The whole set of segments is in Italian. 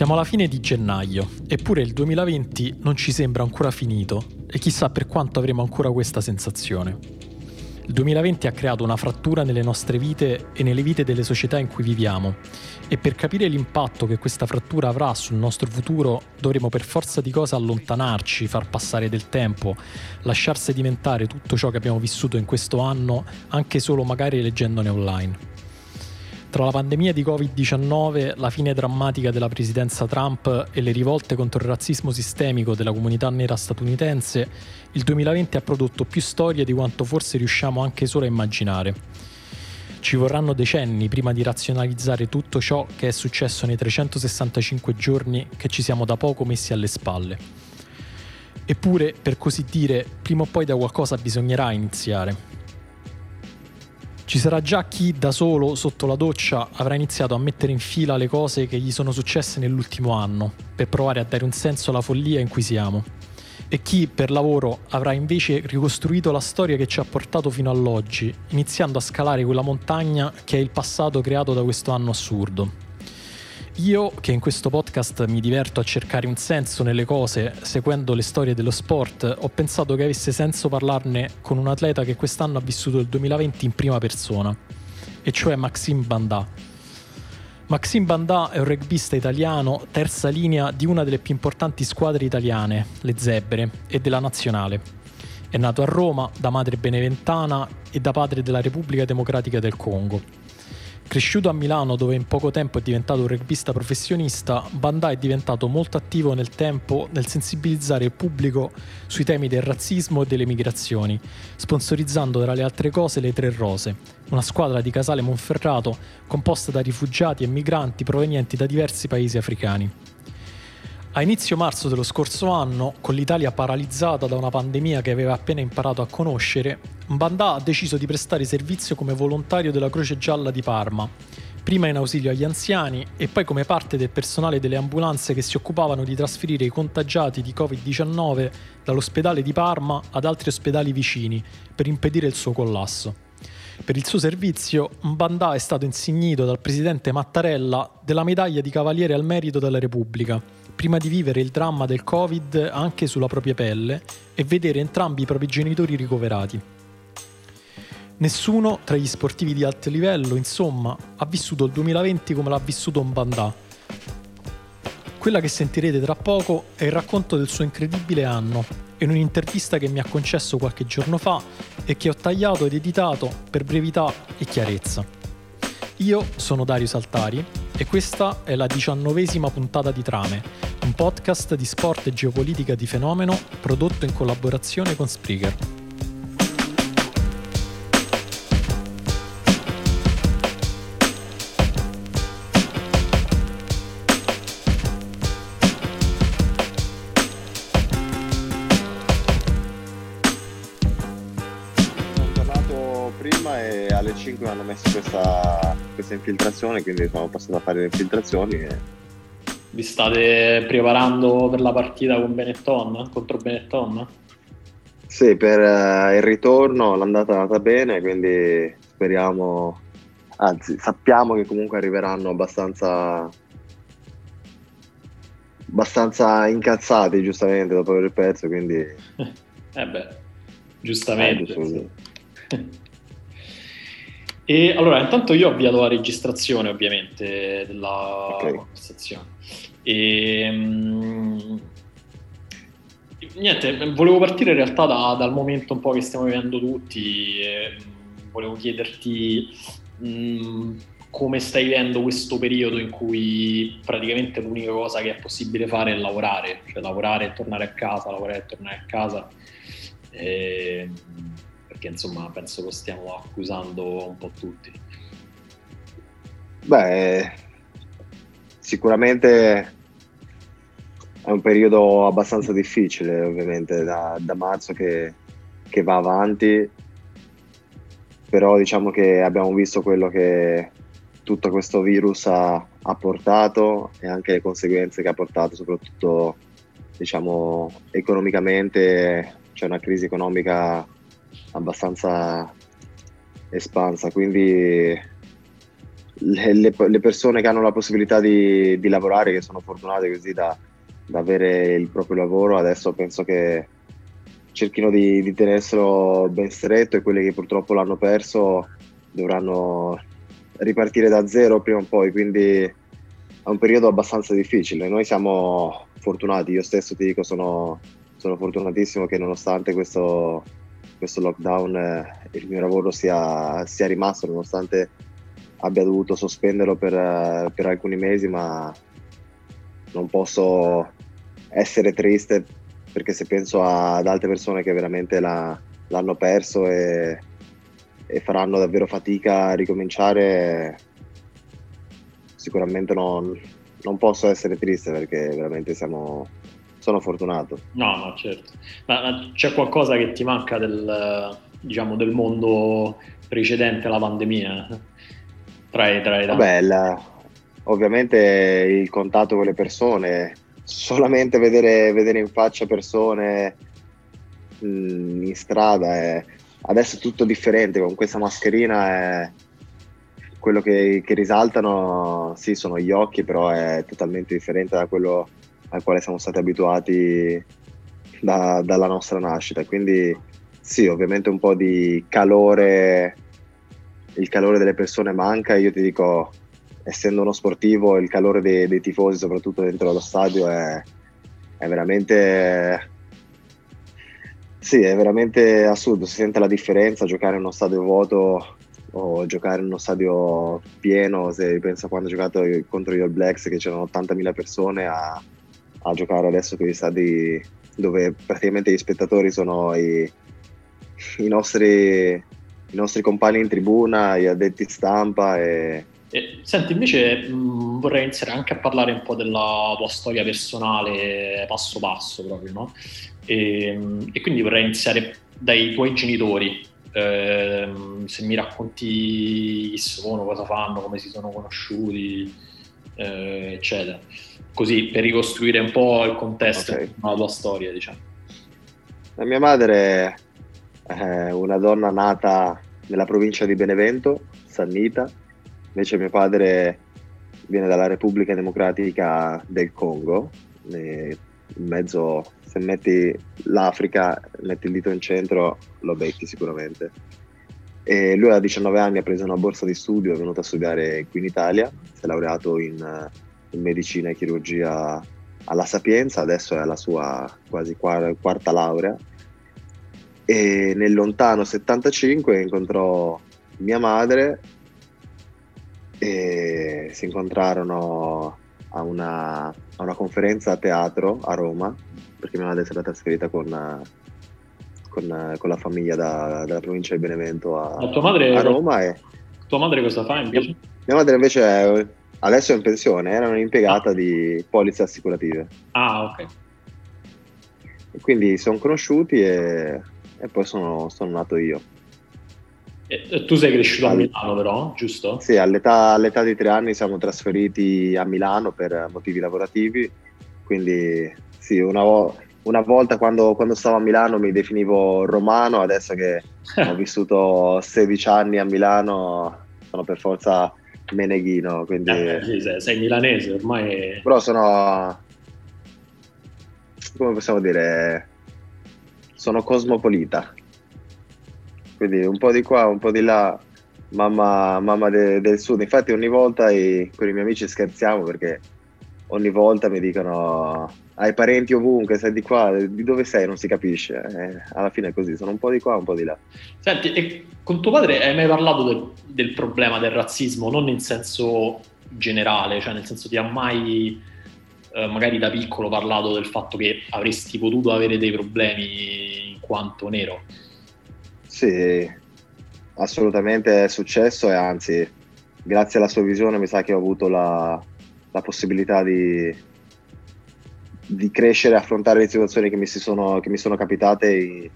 Siamo alla fine di gennaio, eppure il 2020 non ci sembra ancora finito e chissà per quanto avremo ancora questa sensazione. Il 2020 ha creato una frattura nelle nostre vite e nelle vite delle società in cui viviamo e per capire l'impatto che questa frattura avrà sul nostro futuro dovremo per forza di cose allontanarci, far passare del tempo, lasciar sedimentare tutto ciò che abbiamo vissuto in questo anno anche solo magari leggendone online. Tra la pandemia di Covid-19, la fine drammatica della presidenza Trump e le rivolte contro il razzismo sistemico della comunità nera statunitense, il 2020 ha prodotto più storie di quanto forse riusciamo anche solo a immaginare. Ci vorranno decenni prima di razionalizzare tutto ciò che è successo nei 365 giorni che ci siamo da poco messi alle spalle. Eppure, per così dire, prima o poi da qualcosa bisognerà iniziare. Ci sarà già chi da solo sotto la doccia avrà iniziato a mettere in fila le cose che gli sono successe nell'ultimo anno, per provare a dare un senso alla follia in cui siamo. E chi per lavoro avrà invece ricostruito la storia che ci ha portato fino all'oggi, iniziando a scalare quella montagna che è il passato creato da questo anno assurdo. Io, che in questo podcast mi diverto a cercare un senso nelle cose seguendo le storie dello sport, ho pensato che avesse senso parlarne con un atleta che quest'anno ha vissuto il 2020 in prima persona, e cioè Maxime Bandà. Maxime Bandà è un rugbista italiano, terza linea di una delle più importanti squadre italiane, le Zebre, e della nazionale. È nato a Roma da madre beneventana e da padre della Repubblica Democratica del Congo. Cresciuto a Milano dove in poco tempo è diventato un rugbista professionista, Bandai è diventato molto attivo nel tempo nel sensibilizzare il pubblico sui temi del razzismo e delle migrazioni, sponsorizzando tra le altre cose le Tre Rose, una squadra di Casale Monferrato composta da rifugiati e migranti provenienti da diversi paesi africani. A inizio marzo dello scorso anno, con l'Italia paralizzata da una pandemia che aveva appena imparato a conoscere, Mbanda ha deciso di prestare servizio come volontario della Croce Gialla di Parma, prima in ausilio agli anziani e poi come parte del personale delle ambulanze che si occupavano di trasferire i contagiati di Covid-19 dall'ospedale di Parma ad altri ospedali vicini per impedire il suo collasso. Per il suo servizio, Mbanda è stato insignito dal presidente Mattarella della medaglia di Cavaliere al Merito della Repubblica prima di vivere il dramma del Covid anche sulla propria pelle e vedere entrambi i propri genitori ricoverati. Nessuno tra gli sportivi di alto livello, insomma, ha vissuto il 2020 come l'ha vissuto un bandà. Quella che sentirete tra poco è il racconto del suo incredibile anno, in un'intervista che mi ha concesso qualche giorno fa e che ho tagliato ed editato per brevità e chiarezza. Io sono Dario Saltari e questa è la diciannovesima puntata di Trame, un podcast di sport e geopolitica di fenomeno prodotto in collaborazione con Spreaker. 5 hanno messo questa, questa infiltrazione, quindi sono passato a fare le infiltrazioni e vi state preparando per la partita con Benetton, contro Benetton? Sì, per uh, il ritorno l'andata è andata bene, quindi speriamo, anzi sappiamo che comunque arriveranno abbastanza, abbastanza incazzati giustamente dopo aver perso, quindi... eh beh, giustamente. Eh, e allora, intanto io ho avviato la registrazione ovviamente della okay. conversazione. E, um, niente, volevo partire in realtà da, dal momento un po' che stiamo vivendo tutti. E, mm, volevo chiederti um, come stai vivendo questo periodo in cui praticamente l'unica cosa che è possibile fare è lavorare, cioè lavorare e tornare a casa, lavorare e tornare a casa. E, perché insomma penso lo stiamo accusando un po' tutti. Beh, sicuramente è un periodo abbastanza difficile, ovviamente, da, da marzo che, che, va avanti, però diciamo che abbiamo visto quello che tutto questo virus ha, ha portato e anche le conseguenze che ha portato, soprattutto diciamo economicamente, c'è una crisi economica abbastanza espansa, quindi le, le, le, persone che hanno la possibilità di, di lavorare, che sono fortunate così da, da, avere il proprio lavoro, adesso penso che cerchino di, di tenerselo ben stretto e quelli che purtroppo l'hanno perso dovranno ripartire da zero prima o poi, quindi è un periodo abbastanza difficile. Noi siamo fortunati, io stesso ti dico sono, sono fortunatissimo che nonostante questo, questo lockdown eh, il mio lavoro sia, sia, rimasto, nonostante abbia dovuto sospenderlo per, eh, per alcuni mesi, ma non posso essere triste perché se penso ad altre persone che veramente la, l'hanno perso e, e, faranno davvero fatica a ricominciare, sicuramente non, non posso essere triste perché veramente siamo, sono fortunato. No, no, certo. Ma, ma c'è qualcosa che ti manca del, diciamo, del mondo precedente alla pandemia? Tra, tra i Vabbè, la, ovviamente il contatto con le persone, solamente vedere, vedere in faccia persone mh, mm, in strada è, adesso è tutto differente con questa mascherina è, quello che, che, risaltano sì sono gli occhi però è totalmente differente da quello al quale siamo stati abituati da, dalla nostra nascita. Quindi sì ovviamente un po' di calore il calore delle persone manca. Io ti dico essendo uno sportivo, il calore dei, dei tifosi, soprattutto dentro lo stadio, è, è veramente sì, è veramente assurdo, si sente la differenza giocare in uno stadio vuoto o giocare in uno stadio pieno, se penso quando ho giocato contro gli All Blacks che c'erano 80.000 persone a, a giocare adesso con gli stadi dove praticamente gli spettatori sono i, i, nostri, i nostri compagni in tribuna, gli addetti stampa e, senti, invece mh, vorrei iniziare anche a parlare un po' della tua storia personale, passo passo proprio, no? E, e quindi vorrei iniziare dai tuoi genitori. Eh, se mi racconti chi sono, cosa fanno, come si sono conosciuti, eh, eccetera. Così per ricostruire un po' il contesto okay. della tua storia, diciamo. La mia madre è una donna nata nella provincia di Benevento, Sannita, Invece mio padre viene dalla Repubblica Democratica del Congo, in mezzo, se metti l'Africa, metti il dito in centro, lo becchi sicuramente. E lui a 19 anni ha preso una borsa di studio, è venuto a studiare qui in Italia, si è laureato in, in medicina e chirurgia alla Sapienza, adesso è alla sua quasi quarta laurea. E nel lontano 75 incontrò mia madre e si incontrarono a una, a una, conferenza a teatro a Roma, perché mia madre si era trasferita con, con, con la famiglia da, dalla provincia di Benevento a, madre, a Roma. E tua madre cosa fa invece? Mia madre invece è, adesso è in pensione, era un'impiegata ah. di polizze assicurative. Ah, ok. E quindi sono conosciuti e, e poi sono, sono nato io. E tu sei cresciuto a Milano però, giusto? Sì, all'età, all'età, di tre anni siamo trasferiti a Milano per motivi lavorativi, quindi sì, una, una volta quando, quando, stavo a Milano mi definivo romano, adesso che ho vissuto 16 anni a Milano sono per forza meneghino. Quindi... Eh, sì, sei, sei, milanese ormai. Però sono, come possiamo dire, sono cosmopolita quindi un po' di qua, un po' di là, mamma, mamma de, del sud. Infatti ogni volta i, con i miei amici scherziamo perché ogni volta mi dicono hai parenti ovunque, sei di qua, di dove sei non si capisce. Eh, alla fine è così, sono un po' di qua, un po' di là. Senti, e con tuo padre hai mai parlato del, del problema del razzismo, non in senso generale, cioè nel senso ti ha mai eh, magari da piccolo parlato del fatto che avresti potuto avere dei problemi in quanto nero? Sì, assolutamente è successo e anzi, grazie alla sua visione mi sa che ho avuto la, la possibilità di, di crescere e affrontare le situazioni che mi, sono, che mi sono capitate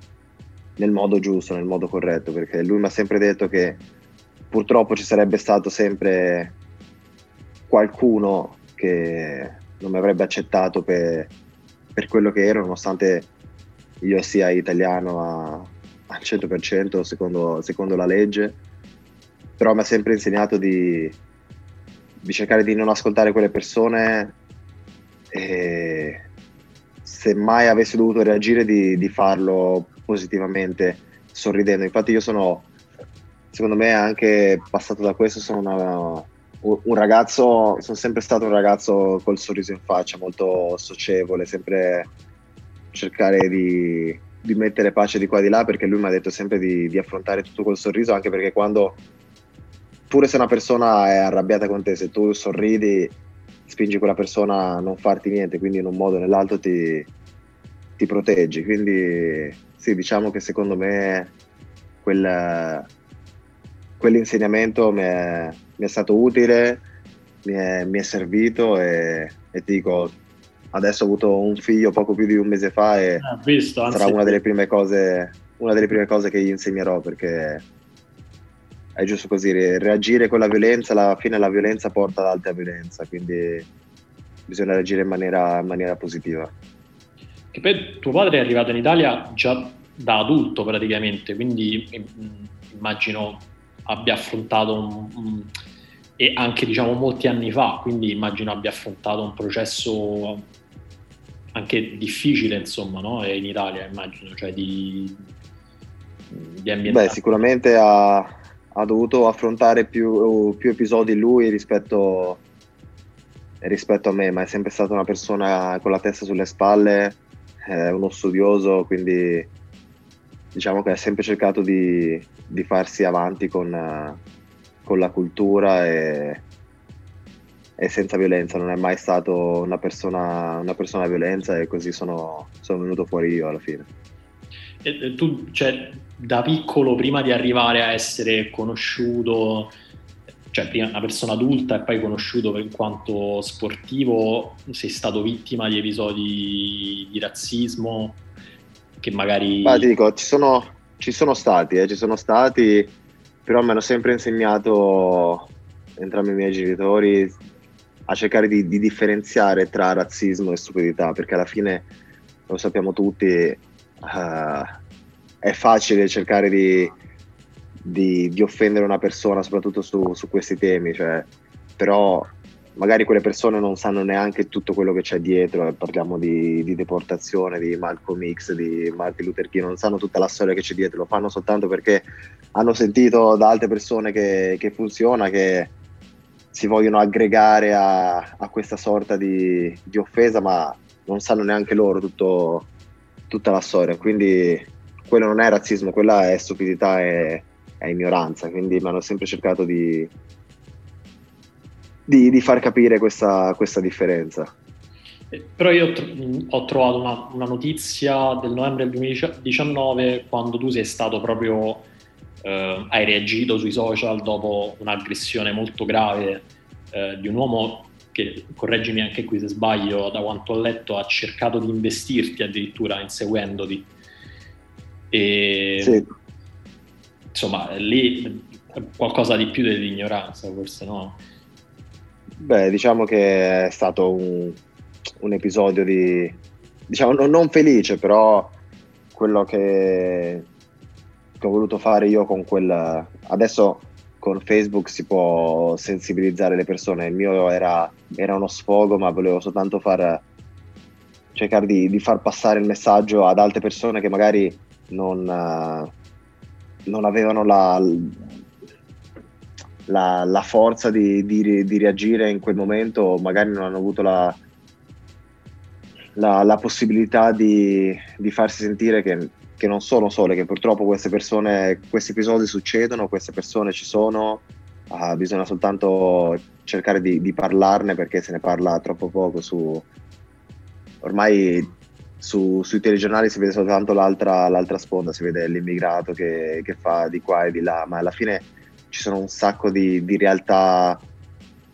nel modo giusto, nel modo corretto, perché lui mi ha sempre detto che purtroppo ci sarebbe stato sempre qualcuno che non mi avrebbe accettato per, per quello che ero, nonostante io sia italiano al 100% secondo, secondo la legge, però mi ha sempre insegnato di, di cercare di non ascoltare quelle persone se mai avessi dovuto reagire di, di farlo positivamente, sorridendo. Infatti io sono, secondo me, anche passato da questo, sono una, un ragazzo, sono sempre stato un ragazzo col sorriso in faccia, molto socievole, sempre cercare di, di mettere pace di qua e di là, perché lui mi ha detto sempre di, di affrontare tutto col sorriso, anche perché quando pure se una persona è arrabbiata con te, se tu sorridi, spingi quella persona a non farti niente, quindi in un modo o nell'altro ti, ti proteggi. Quindi sì, diciamo che secondo me quel, quell'insegnamento mi è, mi è, stato utile, mi è, mi è servito e, e, ti dico, adesso ho avuto un figlio poco più di un mese fa e ah, visto, sarà una delle prime cose una delle prime cose che gli insegnerò perché è giusto così, reagire con la violenza, alla fine la violenza porta ad altra violenza, quindi bisogna reagire in maniera, in maniera positiva. Che poi tuo padre è arrivato in Italia già da adulto praticamente, quindi immagino abbia affrontato un, un, e anche diciamo molti anni fa, quindi immagino abbia affrontato un processo anche difficile insomma no? in Italia immagino, cioè di, di ambientare. Beh sicuramente ha, ha dovuto affrontare più, più episodi lui rispetto, rispetto, a me, ma è sempre stata una persona con la testa sulle spalle, è uno studioso, quindi diciamo che ha sempre cercato di, di farsi avanti con, con la cultura e, e, senza violenza, non è mai stato una persona, una persona violenza e così sono, sono venuto fuori io alla fine. E, tu, cioè, da piccolo, prima di arrivare a essere conosciuto, cioè prima una persona adulta e poi conosciuto in quanto sportivo, sei stato vittima di episodi di razzismo che magari... Ma ti dico, ci sono, ci sono stati, eh, ci sono stati, però mi hanno sempre insegnato entrambi i miei genitori a cercare di, di differenziare tra razzismo e stupidità, perché alla fine, lo sappiamo tutti, uh, è facile cercare di, di, di, offendere una persona, soprattutto su, su questi temi, cioè, però magari quelle persone non sanno neanche tutto quello che c'è dietro, parliamo di, di, deportazione, di Malcolm X, di Martin Luther King, non sanno tutta la storia che c'è dietro, lo fanno soltanto perché hanno sentito da altre persone che, che funziona, che si vogliono aggregare a, a questa sorta di, di, offesa, ma non sanno neanche loro tutto, tutta la storia, quindi quello non è razzismo, quella è stupidità e è ignoranza, quindi mi hanno sempre cercato di, di, di far capire questa, questa differenza. Eh, però io ho trovato una, una, notizia del novembre del 2019 quando tu sei stato proprio, eh, hai reagito sui social dopo un'aggressione molto grave eh, di un uomo che, correggimi anche qui se sbaglio, da quanto ho letto, ha cercato di investirti addirittura inseguendoti. E, sì. Insomma, lì qualcosa di più dell'ignoranza, forse no? Beh, diciamo che è stato un, un episodio di, diciamo, non, non, felice, però quello che, che ho voluto fare io con quel... Adesso con Facebook si può sensibilizzare le persone, il mio era, era uno sfogo, ma volevo soltanto far, cercare di, di, far passare il messaggio ad altre persone che magari non, uh, non avevano la, la, la forza di, di, di, reagire in quel momento, magari non hanno avuto la, la, possibilità di, farsi sentire che, che, non sono sole, che purtroppo queste persone, questi episodi succedono, queste persone ci sono, uh, bisogna soltanto cercare di, parlarne perché se ne parla troppo poco su... Ormai su, sui telegiornali si vede soltanto l'altra, l'altra sponda, si vede l'immigrato che, che, fa di qua e di là, ma alla fine ci sono un sacco di, di realtà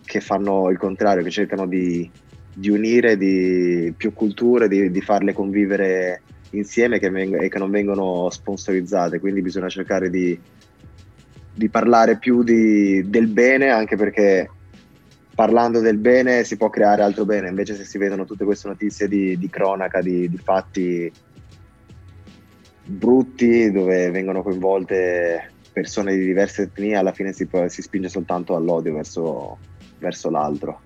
che fanno il contrario, che cercano di, di unire di più culture, di, di, farle convivere insieme che veng- e che non vengono sponsorizzate, quindi bisogna cercare di, di parlare più del bene, anche perché parlando del bene si può creare altro bene, invece se si vedono tutte queste notizie di, di cronaca, di, di, fatti brutti dove vengono coinvolte persone di diverse etnie, alla fine si, si spinge soltanto all'odio verso, verso l'altro.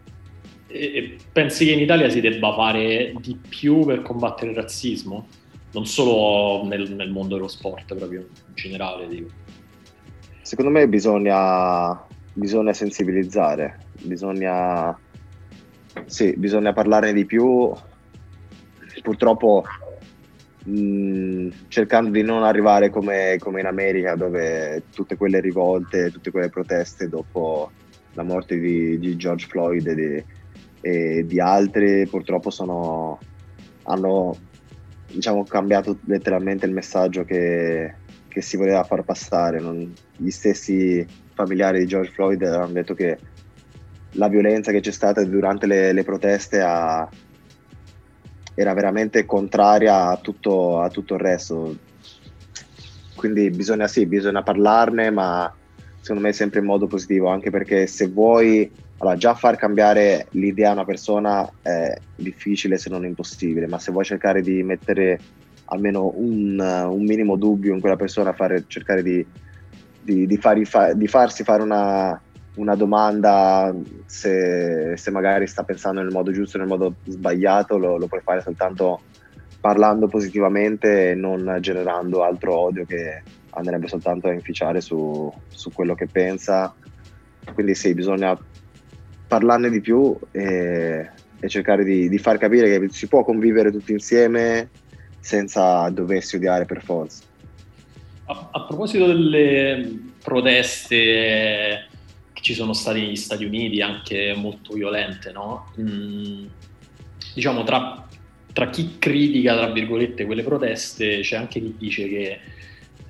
E pensi che in Italia si debba fare di più per combattere il razzismo? Non solo nel, nel mondo dello sport, proprio in generale. Dico. Secondo me bisogna, bisogna sensibilizzare, bisogna, sì, bisogna parlarne di più. Purtroppo mh, cercando di non arrivare come, come, in America dove tutte quelle rivolte, tutte quelle proteste dopo la morte di, di George Floyd e di, e di altri purtroppo sono, hanno diciamo, cambiato letteralmente il messaggio che, che si voleva far passare. Non, gli stessi familiari di George Floyd hanno detto che la violenza che c'è stata durante le, le proteste ha, era veramente contraria a tutto, a tutto il resto. Quindi bisogna, sì, bisogna parlarne, ma secondo me sempre in modo positivo, anche perché se vuoi allora, già far cambiare l'idea a una persona è difficile se non impossibile, ma se vuoi cercare di mettere almeno un, un minimo dubbio in quella persona, fare, cercare di, di, di, far, di farsi fare una, una domanda se, se, magari sta pensando nel modo giusto o nel modo sbagliato, lo, lo, puoi fare soltanto parlando positivamente e non generando altro odio che andrebbe soltanto a inficiare su, su quello che pensa. Quindi sì, bisogna parlarne di più e, e cercare di, di, far capire che si può convivere tutti insieme senza doversi odiare per forza. A, a proposito delle proteste ci sono state negli Stati Uniti anche molto violente, no? Mm, diciamo tra, tra, chi critica, tra virgolette, quelle proteste c'è anche chi dice che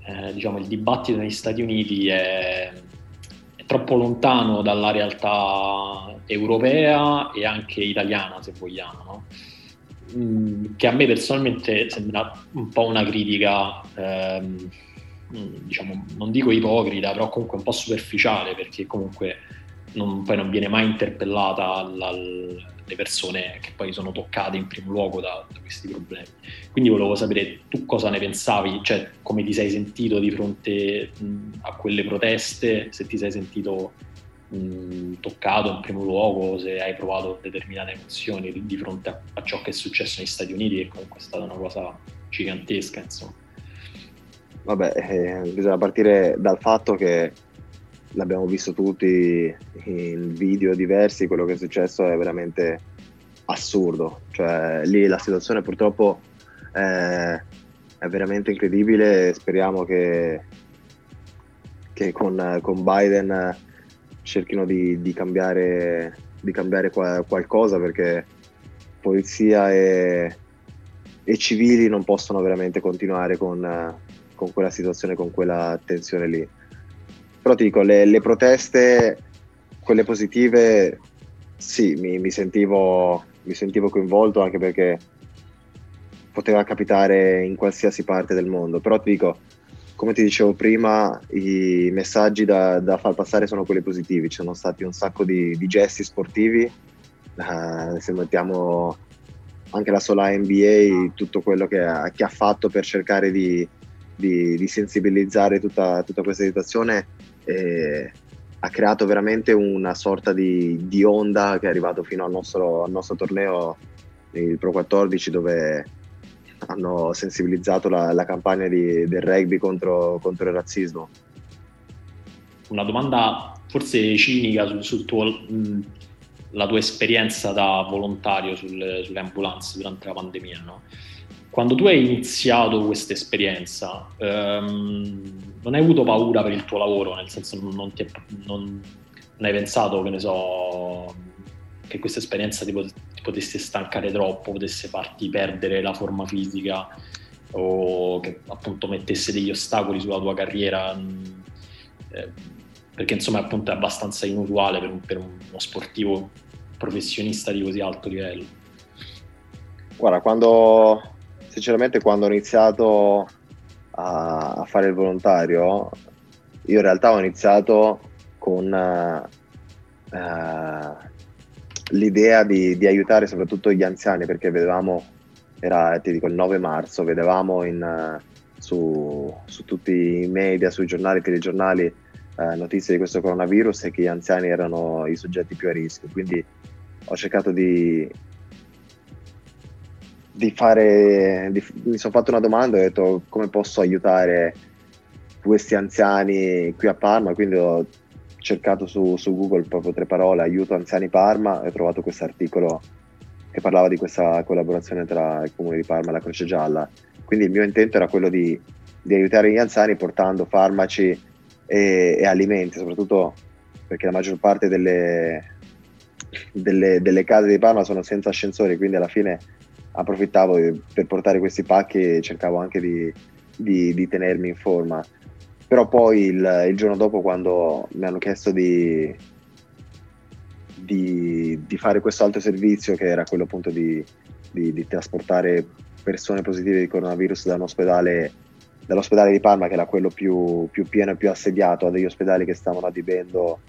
eh, diciamo, il dibattito negli Stati Uniti è, è, troppo lontano dalla realtà europea e anche italiana, se vogliamo, no? mm, che a me personalmente sembra un po' una critica... Ehm, diciamo, non dico ipocrita, però comunque un po' superficiale perché comunque non, poi non viene mai interpellata la, le persone che poi sono toccate in primo luogo da, da, questi problemi. Quindi volevo sapere tu cosa ne pensavi, cioè come ti sei sentito di fronte mh, a quelle proteste, se ti sei sentito mh, toccato in primo luogo, se hai provato determinate emozioni di, di fronte a, a, ciò che è successo negli Stati Uniti, che comunque è stata una cosa gigantesca, insomma. Vabbè, eh, bisogna partire dal fatto che l'abbiamo visto tutti in video diversi, quello che è successo è veramente assurdo. Cioè, lì la situazione purtroppo è, è veramente incredibile. Speriamo che, che con, con, Biden cerchino di, di cambiare, di cambiare qua, qualcosa perché polizia e, e, civili non possono veramente continuare con con quella situazione, con quella tensione lì. Però ti dico, le, le proteste, quelle positive, sì, mi, mi, sentivo, mi sentivo coinvolto anche perché poteva capitare in qualsiasi parte del mondo. Però ti dico, come ti dicevo prima, i messaggi da, da, far passare sono quelli positivi. Ci sono stati un sacco di, di gesti sportivi. Uh, se mettiamo anche la sola NBA, tutto quello che ha, che ha fatto per cercare di, di, di sensibilizzare tutta, tutta, questa situazione eh, ha creato veramente una sorta di, di, onda che è arrivato fino al nostro, al nostro torneo, il Pro 14, dove hanno sensibilizzato la, la campagna di, del rugby contro, contro, il razzismo. Una domanda forse cinica sul, sul tuo, mh, la tua esperienza da volontario sul, sulle ambulance durante la pandemia, no? Quando tu hai iniziato questa esperienza, ehm, non hai avuto paura per il tuo lavoro, nel senso non, ti, non, non hai pensato, che ne so, che questa esperienza ti, pot- ti, potesse stancare troppo, potesse farti perdere la forma fisica o che appunto mettesse degli ostacoli sulla tua carriera, eh, perché insomma appunto è abbastanza inusuale per, un, per uno sportivo professionista di così alto livello. Guarda, quando sinceramente quando ho iniziato a, a, fare il volontario, io in realtà ho iniziato con uh, l'idea di, di, aiutare soprattutto gli anziani perché vedevamo, era ti dico il 9 marzo, vedevamo in, uh, su, su, tutti i media, sui giornali, telegiornali eh, notizie di questo coronavirus è che gli anziani erano i soggetti più a rischio, quindi ho cercato di, di fare, di, mi sono fatto una domanda e ho detto come posso aiutare questi anziani qui a Parma, quindi ho cercato su, su Google proprio tre parole, aiuto anziani Parma e ho trovato questo articolo che parlava di questa collaborazione tra il comune di Parma e la Croce Gialla. Quindi il mio intento era quello di, di aiutare gli anziani portando farmaci e, e, alimenti, soprattutto perché la maggior parte delle, delle, delle case di Parma sono senza ascensori, quindi alla fine approfittavo per portare questi pacchi e cercavo anche di, di, di tenermi in forma. Però poi il, il, giorno dopo, quando mi hanno chiesto di, di, di fare questo altro servizio, che era quello appunto di, trasportare persone positive di coronavirus da un ospedale, dall'ospedale di Parma, che era quello più, più pieno e più assediato, a degli ospedali che stavano adibendo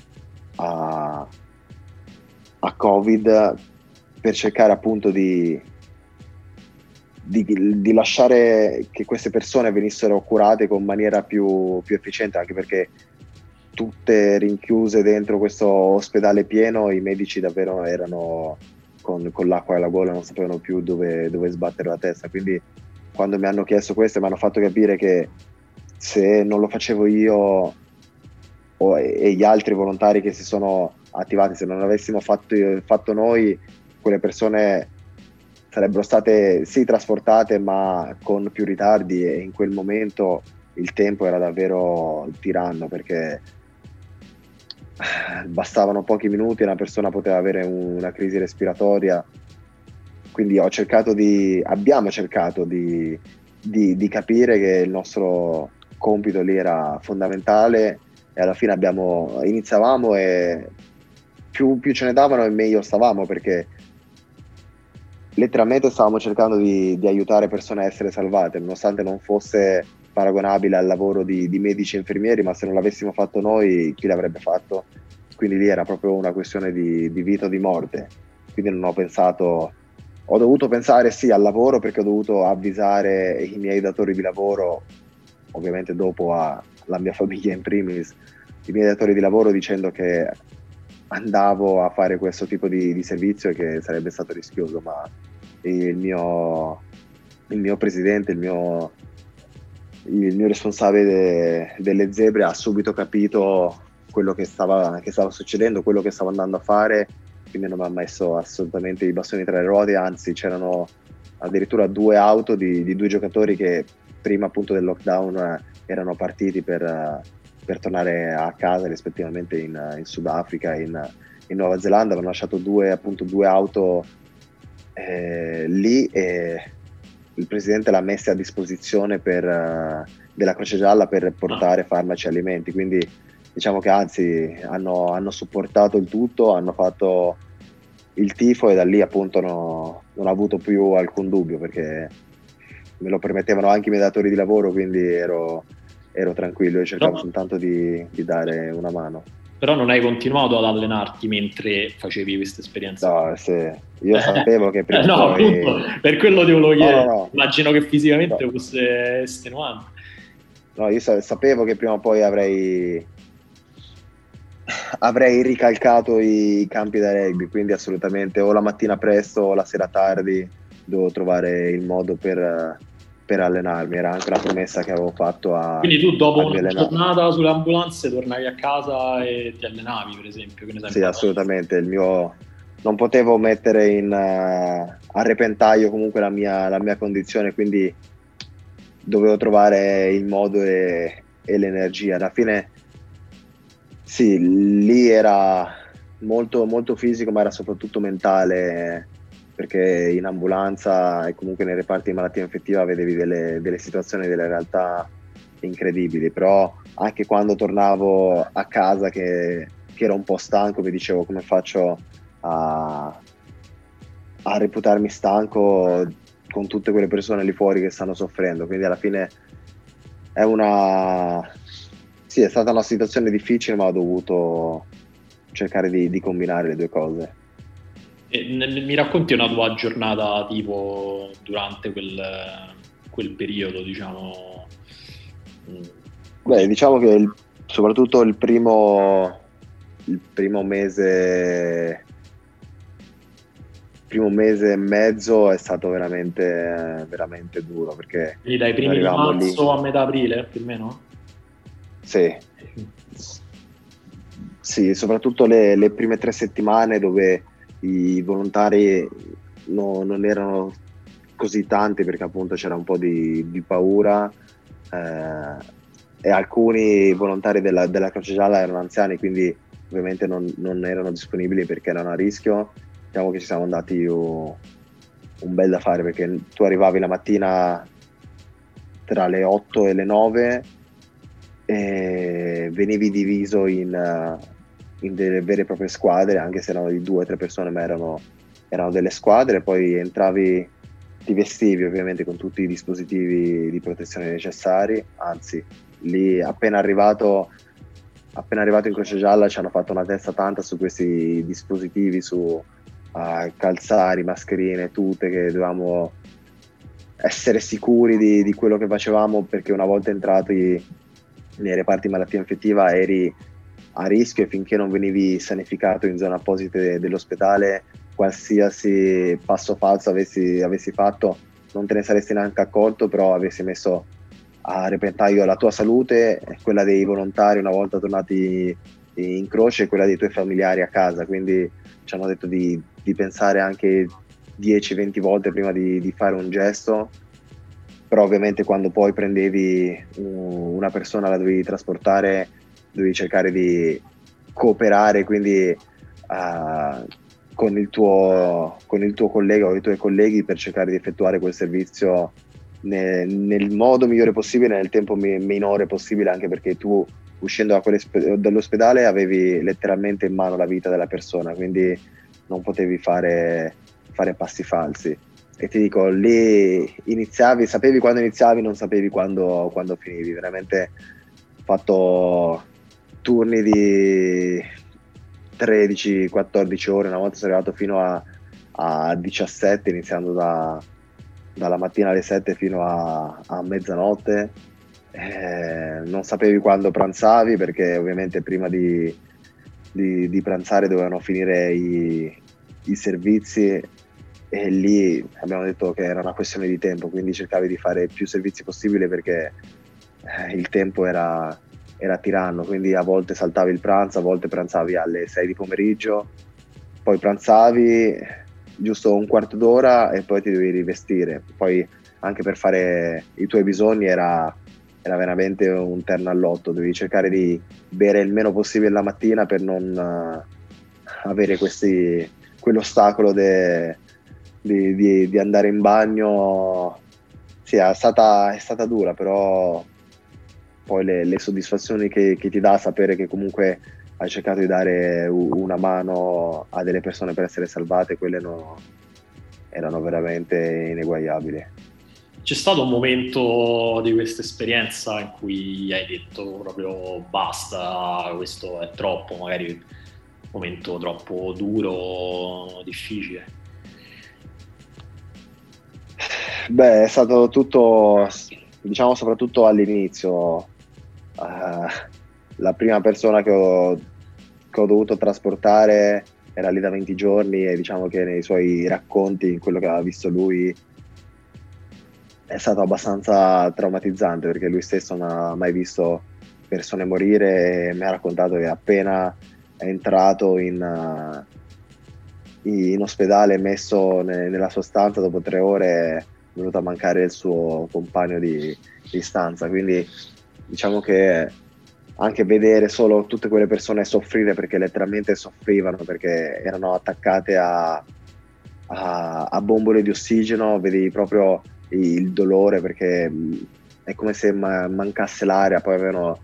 a, a Covid, per cercare appunto di, di, di, lasciare che queste persone venissero curate con maniera più, più, efficiente, anche perché tutte rinchiuse dentro questo ospedale pieno, i medici davvero erano con, con l'acqua alla gola, non sapevano più dove, dove sbattere la testa. Quindi quando mi hanno chiesto questo mi hanno fatto capire che se non lo facevo io o, e gli altri volontari che si sono attivati, se non l'avessimo fatto, fatto noi, quelle persone sarebbero state sì trasportate ma con più ritardi e in quel momento il tempo era davvero tiranno perché bastavano pochi minuti e una persona poteva avere una crisi respiratoria. Quindi ho cercato di abbiamo cercato di, di, di capire che il nostro compito lì era fondamentale e alla fine abbiamo iniziavamo e più, più ce ne davano e meglio stavamo perché letteralmente stavamo cercando di, di, aiutare persone a essere salvate, nonostante non fosse paragonabile al lavoro di, di, medici e infermieri, ma se non l'avessimo fatto noi, chi l'avrebbe fatto? Quindi lì era proprio una questione di, di vita o di morte. Quindi non ho pensato, ho dovuto pensare sì al lavoro perché ho dovuto avvisare i miei datori di lavoro, ovviamente dopo alla mia famiglia in primis, i miei datori di lavoro dicendo che andavo a fare questo tipo di, di servizio che sarebbe stato rischioso, ma il mio, il mio presidente, il mio, il mio responsabile de, delle zebre ha subito capito quello che stava, che stava succedendo, quello che stavo andando a fare, quindi non mi ha messo assolutamente i bastoni tra le ruote, anzi c'erano addirittura due auto di, di due giocatori che prima appunto del lockdown erano partiti per per tornare a casa rispettivamente in, in Sudafrica e in, in, Nuova Zelanda. Avevano lasciato due, appunto, due auto eh, lì e il presidente l'ha messa a disposizione per, uh, della Croce Gialla per portare farmaci e alimenti. Quindi diciamo che anzi hanno, hanno, supportato il tutto, hanno fatto il tifo e da lì appunto no, non ho avuto più alcun dubbio perché me lo permettevano anche i miei datori di lavoro, quindi ero ero tranquillo e cercavo no. soltanto di, di, dare una mano. Però non hai continuato ad allenarti mentre facevi questa esperienza? No, sì. io sapevo che prima No, poi... appunto, per quello ti volevo chiedere. No, no, Immagino che fisicamente fosse estenuante. No, io sapevo che prima o poi avrei avrei ricalcato i campi da rugby, quindi assolutamente o la mattina presto o la sera tardi devo trovare il modo per, per allenarmi, era anche una promessa che avevo fatto a... Quindi tu dopo una giornata sulle ambulanze tornavi a casa e ti allenavi per esempio? Sì, assolutamente, il mio... non potevo mettere in, uh, a repentaglio comunque la mia, la mia, condizione, quindi dovevo trovare il modo e, e l'energia. Alla fine sì, lì era molto, molto fisico, ma era soprattutto mentale perché in ambulanza e comunque nei reparti di malattia infettiva vedevi delle, delle situazioni, delle realtà incredibili, però anche quando tornavo a casa che, che ero un po' stanco mi dicevo come faccio a, a reputarmi stanco con tutte quelle persone lì fuori che stanno soffrendo, quindi alla fine è una... Sì, è stata una situazione difficile, ma ho dovuto cercare di, di combinare le due cose. E, mi racconti una tua giornata tipo durante quel, quel periodo, diciamo? Beh, diciamo che il, soprattutto il primo, il primo mese primo mese e mezzo è stato veramente, veramente duro perché Quindi dai primi di marzo lì. a metà aprile più o meno? Sì, sì soprattutto le, le prime tre settimane dove i volontari no, non erano così tanti perché appunto c'era un po' di, di paura eh, e alcuni volontari della, della, Croce Gialla erano anziani quindi ovviamente non, non, erano disponibili perché erano a rischio. Diciamo che ci siamo andati un, un bel da fare perché tu arrivavi la mattina tra le 8 e le 9 e venivi diviso in, in delle vere e proprie squadre anche se erano di due o tre persone ma erano, erano delle squadre poi entravi ti vestivi ovviamente con tutti i dispositivi di protezione necessari, anzi lì appena arrivato, appena arrivato in Croce Gialla ci hanno fatto una testa tanta su questi dispositivi, su uh, calzari, mascherine, tutte che dovevamo essere sicuri di, di, quello che facevamo perché una volta entrati nei reparti malattia infettiva eri a rischio e finché non venivi sanificato in zone apposite dell'ospedale qualsiasi passo falso avessi, avessi, fatto non te ne saresti neanche accorto, però avessi messo a repentaglio la tua salute, quella dei volontari una volta tornati in croce e quella dei tuoi familiari a casa. Quindi ci hanno detto di, di pensare anche 10-20 volte prima di, di, fare un gesto, però ovviamente quando poi prendevi una persona la dovevi trasportare, dovevi cercare di cooperare, quindi uh, con il, tuo, con il tuo collega o i tuoi colleghi per cercare di effettuare quel servizio nel, nel modo migliore possibile, nel tempo mi, minore possibile, anche perché tu uscendo da dall'ospedale avevi letteralmente in mano la vita della persona, quindi non potevi fare, fare passi falsi. E ti dico, lì iniziavi, sapevi quando iniziavi, non sapevi quando, quando finivi. Veramente fatto turni di 13-14 ore, una volta sono arrivato fino a, a 17, iniziando da, dalla mattina alle 7 fino a, a mezzanotte. Eh, non sapevi quando pranzavi perché ovviamente prima di, di, di pranzare dovevano finire i, i, servizi e lì abbiamo detto che era una questione di tempo, quindi cercavi di fare più servizi possibile perché eh, il tempo era, era tiranno, quindi a volte saltavi il pranzo, a volte pranzavi alle 6 di pomeriggio, poi pranzavi giusto un quarto d'ora e poi ti dovevi rivestire. Poi anche per fare i tuoi bisogni era, era veramente un terno all'otto, dovevi cercare di bere il meno possibile la mattina per non uh, avere questi, quell'ostacolo de, di, di, di, andare in bagno. Sì, è stata, è stata dura, però poi le, le soddisfazioni che, che, ti dà sapere che comunque hai cercato di dare una mano a delle persone per essere salvate, quelle no, erano veramente ineguagliabili. C'è stato un momento di questa esperienza in cui hai detto proprio basta, questo è troppo, magari un momento troppo duro, difficile? Beh, è stato tutto, diciamo soprattutto all'inizio, uh, la prima persona che ho, che ho, dovuto trasportare era lì da 20 giorni e diciamo che nei suoi racconti, in quello che aveva visto lui, è stato abbastanza traumatizzante perché lui stesso non ha mai visto persone morire e mi ha raccontato che appena è entrato in, uh, in ospedale messo ne, nella sua stanza dopo tre ore è venuto a mancare il suo compagno di, di stanza. Quindi diciamo che anche vedere solo tutte quelle persone soffrire perché letteralmente soffrivano perché erano attaccate a, a, a bombole di ossigeno, vedevi proprio il dolore perché è come se mancasse l'aria, poi avevano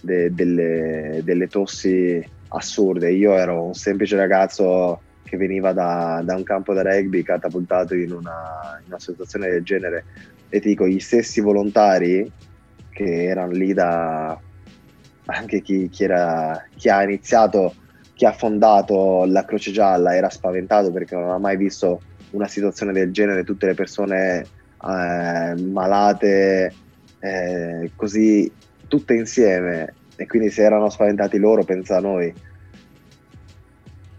de, delle, delle, tossi assurde. Io ero un semplice ragazzo che veniva da, da un campo da rugby catapultato in una, in una situazione del genere e ti dico, gli stessi volontari che erano lì da anche chi, chi, era, chi ha iniziato, chi ha fondato la Croce Gialla era spaventato perché non ha mai visto una situazione del genere, tutte le persone eh, malate, eh, così tutte insieme e quindi se erano spaventati loro, pensa a noi.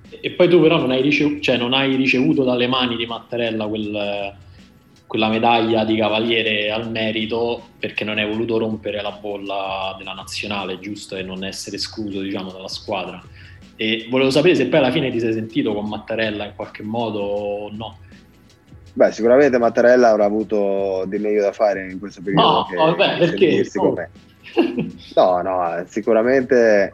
E poi tu però non hai, ricevuto, cioè non hai ricevuto dalle mani di Mattarella quel, quella medaglia di cavaliere al merito perché non hai voluto rompere la bolla della nazionale, giusto? E non essere escluso, diciamo, dalla squadra. E volevo sapere se poi alla fine ti sei sentito con Mattarella in qualche modo o no. Beh, sicuramente Mattarella avrà avuto di meglio da fare in questo periodo. No, che, vabbè, perché? Oh. no, no, sicuramente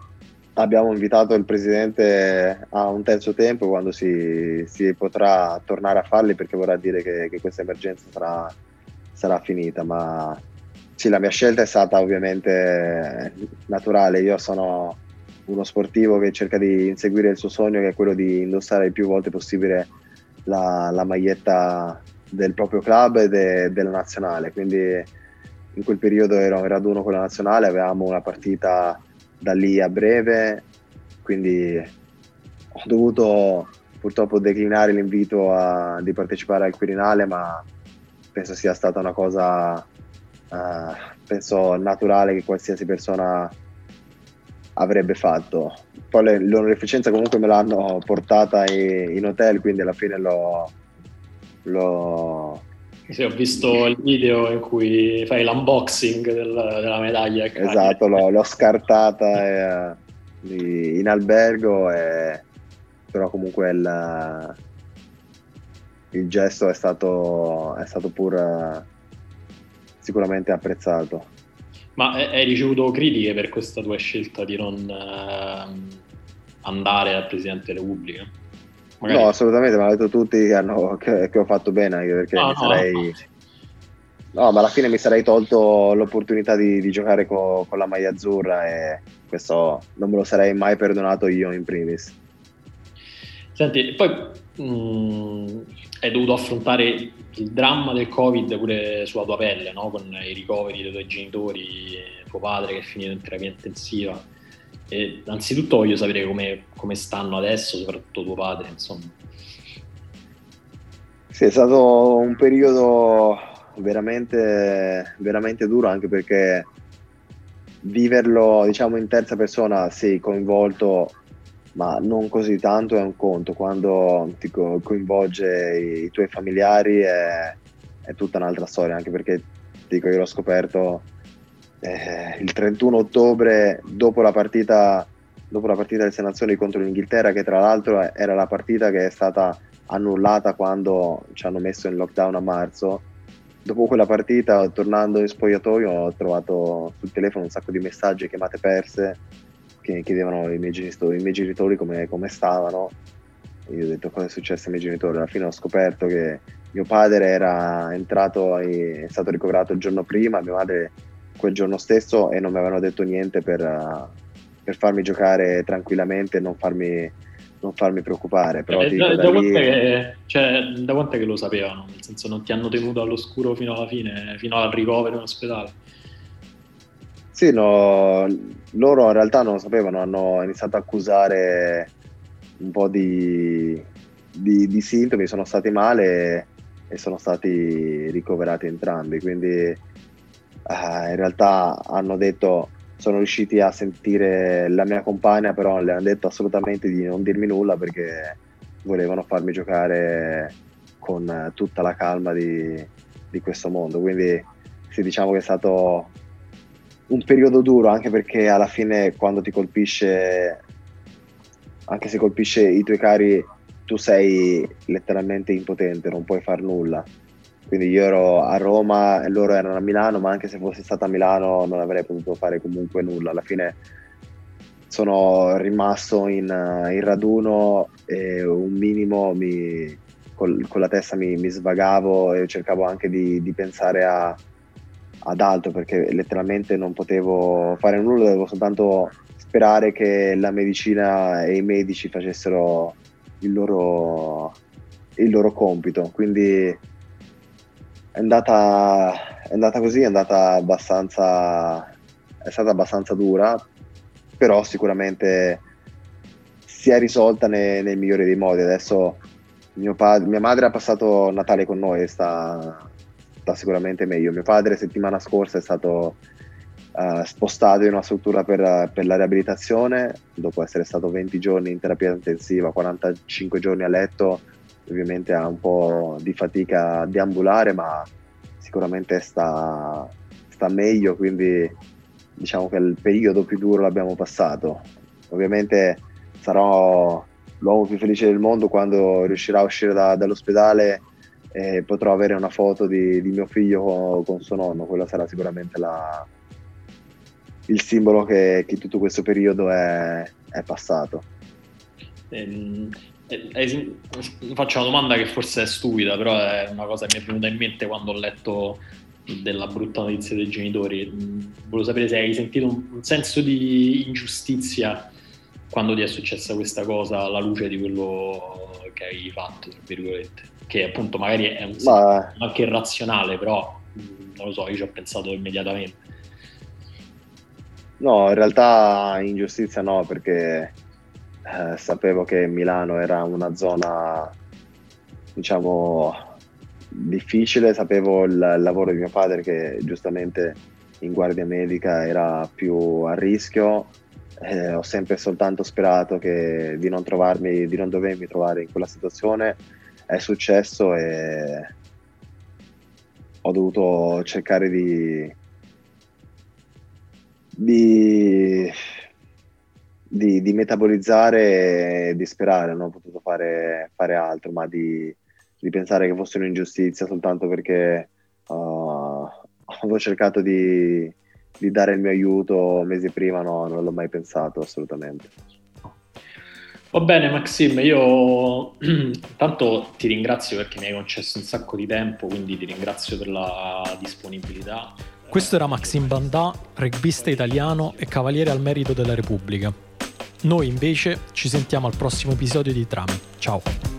abbiamo invitato il presidente a un terzo tempo quando si, si potrà tornare a farli perché vorrà dire che, che questa emergenza sarà, sarà, finita. Ma sì, la mia scelta è stata ovviamente naturale. Io sono uno sportivo che cerca di inseguire il suo sogno, che è quello di indossare il più volte possibile la, la maglietta del proprio club e de, della nazionale. Quindi in quel periodo ero in raduno con la nazionale, avevamo una partita da lì a breve, quindi ho dovuto purtroppo declinare l'invito a, di partecipare al Quirinale, ma penso sia stata una cosa uh, penso naturale che qualsiasi persona avrebbe fatto. Poi l'onorificenza comunque me l'hanno portata in, in hotel, quindi alla fine l'ho, l'ho sì, ho visto il video in cui fai l'unboxing del, della medaglia. Esatto, l'ho, l'ho scartata eh, in albergo, e, però comunque il, il gesto è stato, è stato pur sicuramente apprezzato. Ma hai ricevuto critiche per questa tua scelta di non eh, andare al Presidente della Repubblica? Magari... No, assolutamente, mi hanno detto tutti che, hanno, che, che, ho fatto bene, anche perché no, mi sarei... No, no, ma alla fine mi sarei tolto l'opportunità di, di giocare co, con la maglia azzurra e questo non me lo sarei mai perdonato io in primis. Senti, poi mh, mm, hai dovuto affrontare il dramma del Covid pure sulla tua pelle, no? con i ricoveri dei tuoi genitori, tuo padre che è finito in terapia intensiva e anzitutto voglio sapere come, come stanno adesso, soprattutto tuo padre, insomma. Sì, è stato un periodo veramente, veramente duro anche perché viverlo diciamo in terza persona sei coinvolto ma non così tanto è un conto quando ti coinvolge i, i tuoi familiari è, è, tutta un'altra storia anche perché dico io l'ho scoperto eh, il 31 ottobre dopo la partita dopo la partita del Nazioni contro l'Inghilterra che tra l'altro era la partita che è stata annullata quando ci hanno messo in lockdown a marzo dopo quella partita tornando in spogliatoio ho trovato sul telefono un sacco di messaggi chiamate perse che chiedevano i miei genitori, i miei genitori come, come stavano. Io ho detto cosa è successo ai miei genitori? Alla fine ho scoperto che mio padre era entrato è stato ricoverato il giorno prima mia madre quel giorno stesso e non mi avevano detto niente per, uh, per farmi giocare tranquillamente e non farmi, non farmi preoccupare. Però eh, da, da, lì... che, cioè, da quanto è che lo sapevano? Nel senso non ti hanno tenuto all'oscuro fino alla fine, fino al ricovero in ospedale? Sì, no, loro in realtà non lo sapevano, hanno iniziato a accusare un po' di, di, di sintomi, sono stati male e, e sono stati ricoverati entrambi, quindi eh, in realtà hanno detto sono riusciti a sentire la mia compagna, però le hanno detto assolutamente di non dirmi nulla perché volevano farmi giocare con tutta la calma di, di questo mondo. Quindi sì, diciamo che è stato un periodo duro, anche perché alla fine quando ti colpisce, anche se colpisce i tuoi cari, tu sei letteralmente impotente, non puoi far nulla. Quindi io ero a Roma e loro erano a Milano, ma anche se fossi stato a Milano non avrei potuto fare comunque nulla. Alla fine sono rimasto in, in raduno e un minimo mi, col, con la testa mi, mi, svagavo e cercavo anche di, di pensare a, ad altro perché letteralmente non potevo fare nulla, dovevo soltanto sperare che la medicina e i medici facessero il loro, il loro compito. Quindi è andata, è andata così, è andata abbastanza, è stata abbastanza dura, però sicuramente si è risolta nei, nel migliore dei modi. Adesso padre, mia madre ha passato Natale con noi e sta, sta, sicuramente meglio. Mio padre settimana scorsa è stato uh, spostato in una struttura per, per, la riabilitazione, dopo essere stato 20 giorni in terapia intensiva, 45 giorni a letto, ovviamente ha un po' di fatica a deambulare, ma sicuramente sta, sta meglio, quindi diciamo che il periodo più duro l'abbiamo passato. Ovviamente sarò l'uomo più felice del mondo quando riuscirà a uscire da, dall'ospedale e potrò avere una foto di, di mio figlio con, con, suo nonno, quello sarà sicuramente la, il simbolo che, che, tutto questo periodo è, è passato. Ehm, eh, eh, faccio una domanda che forse è stupida, però è una cosa che mi è venuta in mente quando ho letto della brutta notizia dei genitori. Mm, volevo sapere se hai sentito un, un senso di ingiustizia quando ti è successa questa cosa alla luce di quello che hai fatto, tra virgolette, che appunto magari è un Ma... anche irrazionale, però mm, non lo so, io ci ho pensato immediatamente. No, in realtà ingiustizia no, perché eh, sapevo che Milano era una zona, diciamo, difficile, sapevo il, il lavoro di mio padre che giustamente in guardia medica era più a rischio eh, ho sempre soltanto sperato che, di non trovarmi, di non dovermi trovare in quella situazione. È successo e ho dovuto cercare di, di, di, di metabolizzare e di sperare, non ho potuto fare, fare altro, ma di, di, pensare che fosse un'ingiustizia soltanto perché uh, avevo cercato di, di dare il mio aiuto mesi prima, no, non l'ho mai pensato assolutamente. Va bene Maxim, io intanto ti ringrazio perché mi hai concesso un sacco di tempo, quindi ti ringrazio per la disponibilità. Questo era Maxim Bandà, rugbista italiano e cavaliere al merito della Repubblica. Noi invece ci sentiamo al prossimo episodio di Trame. Ciao!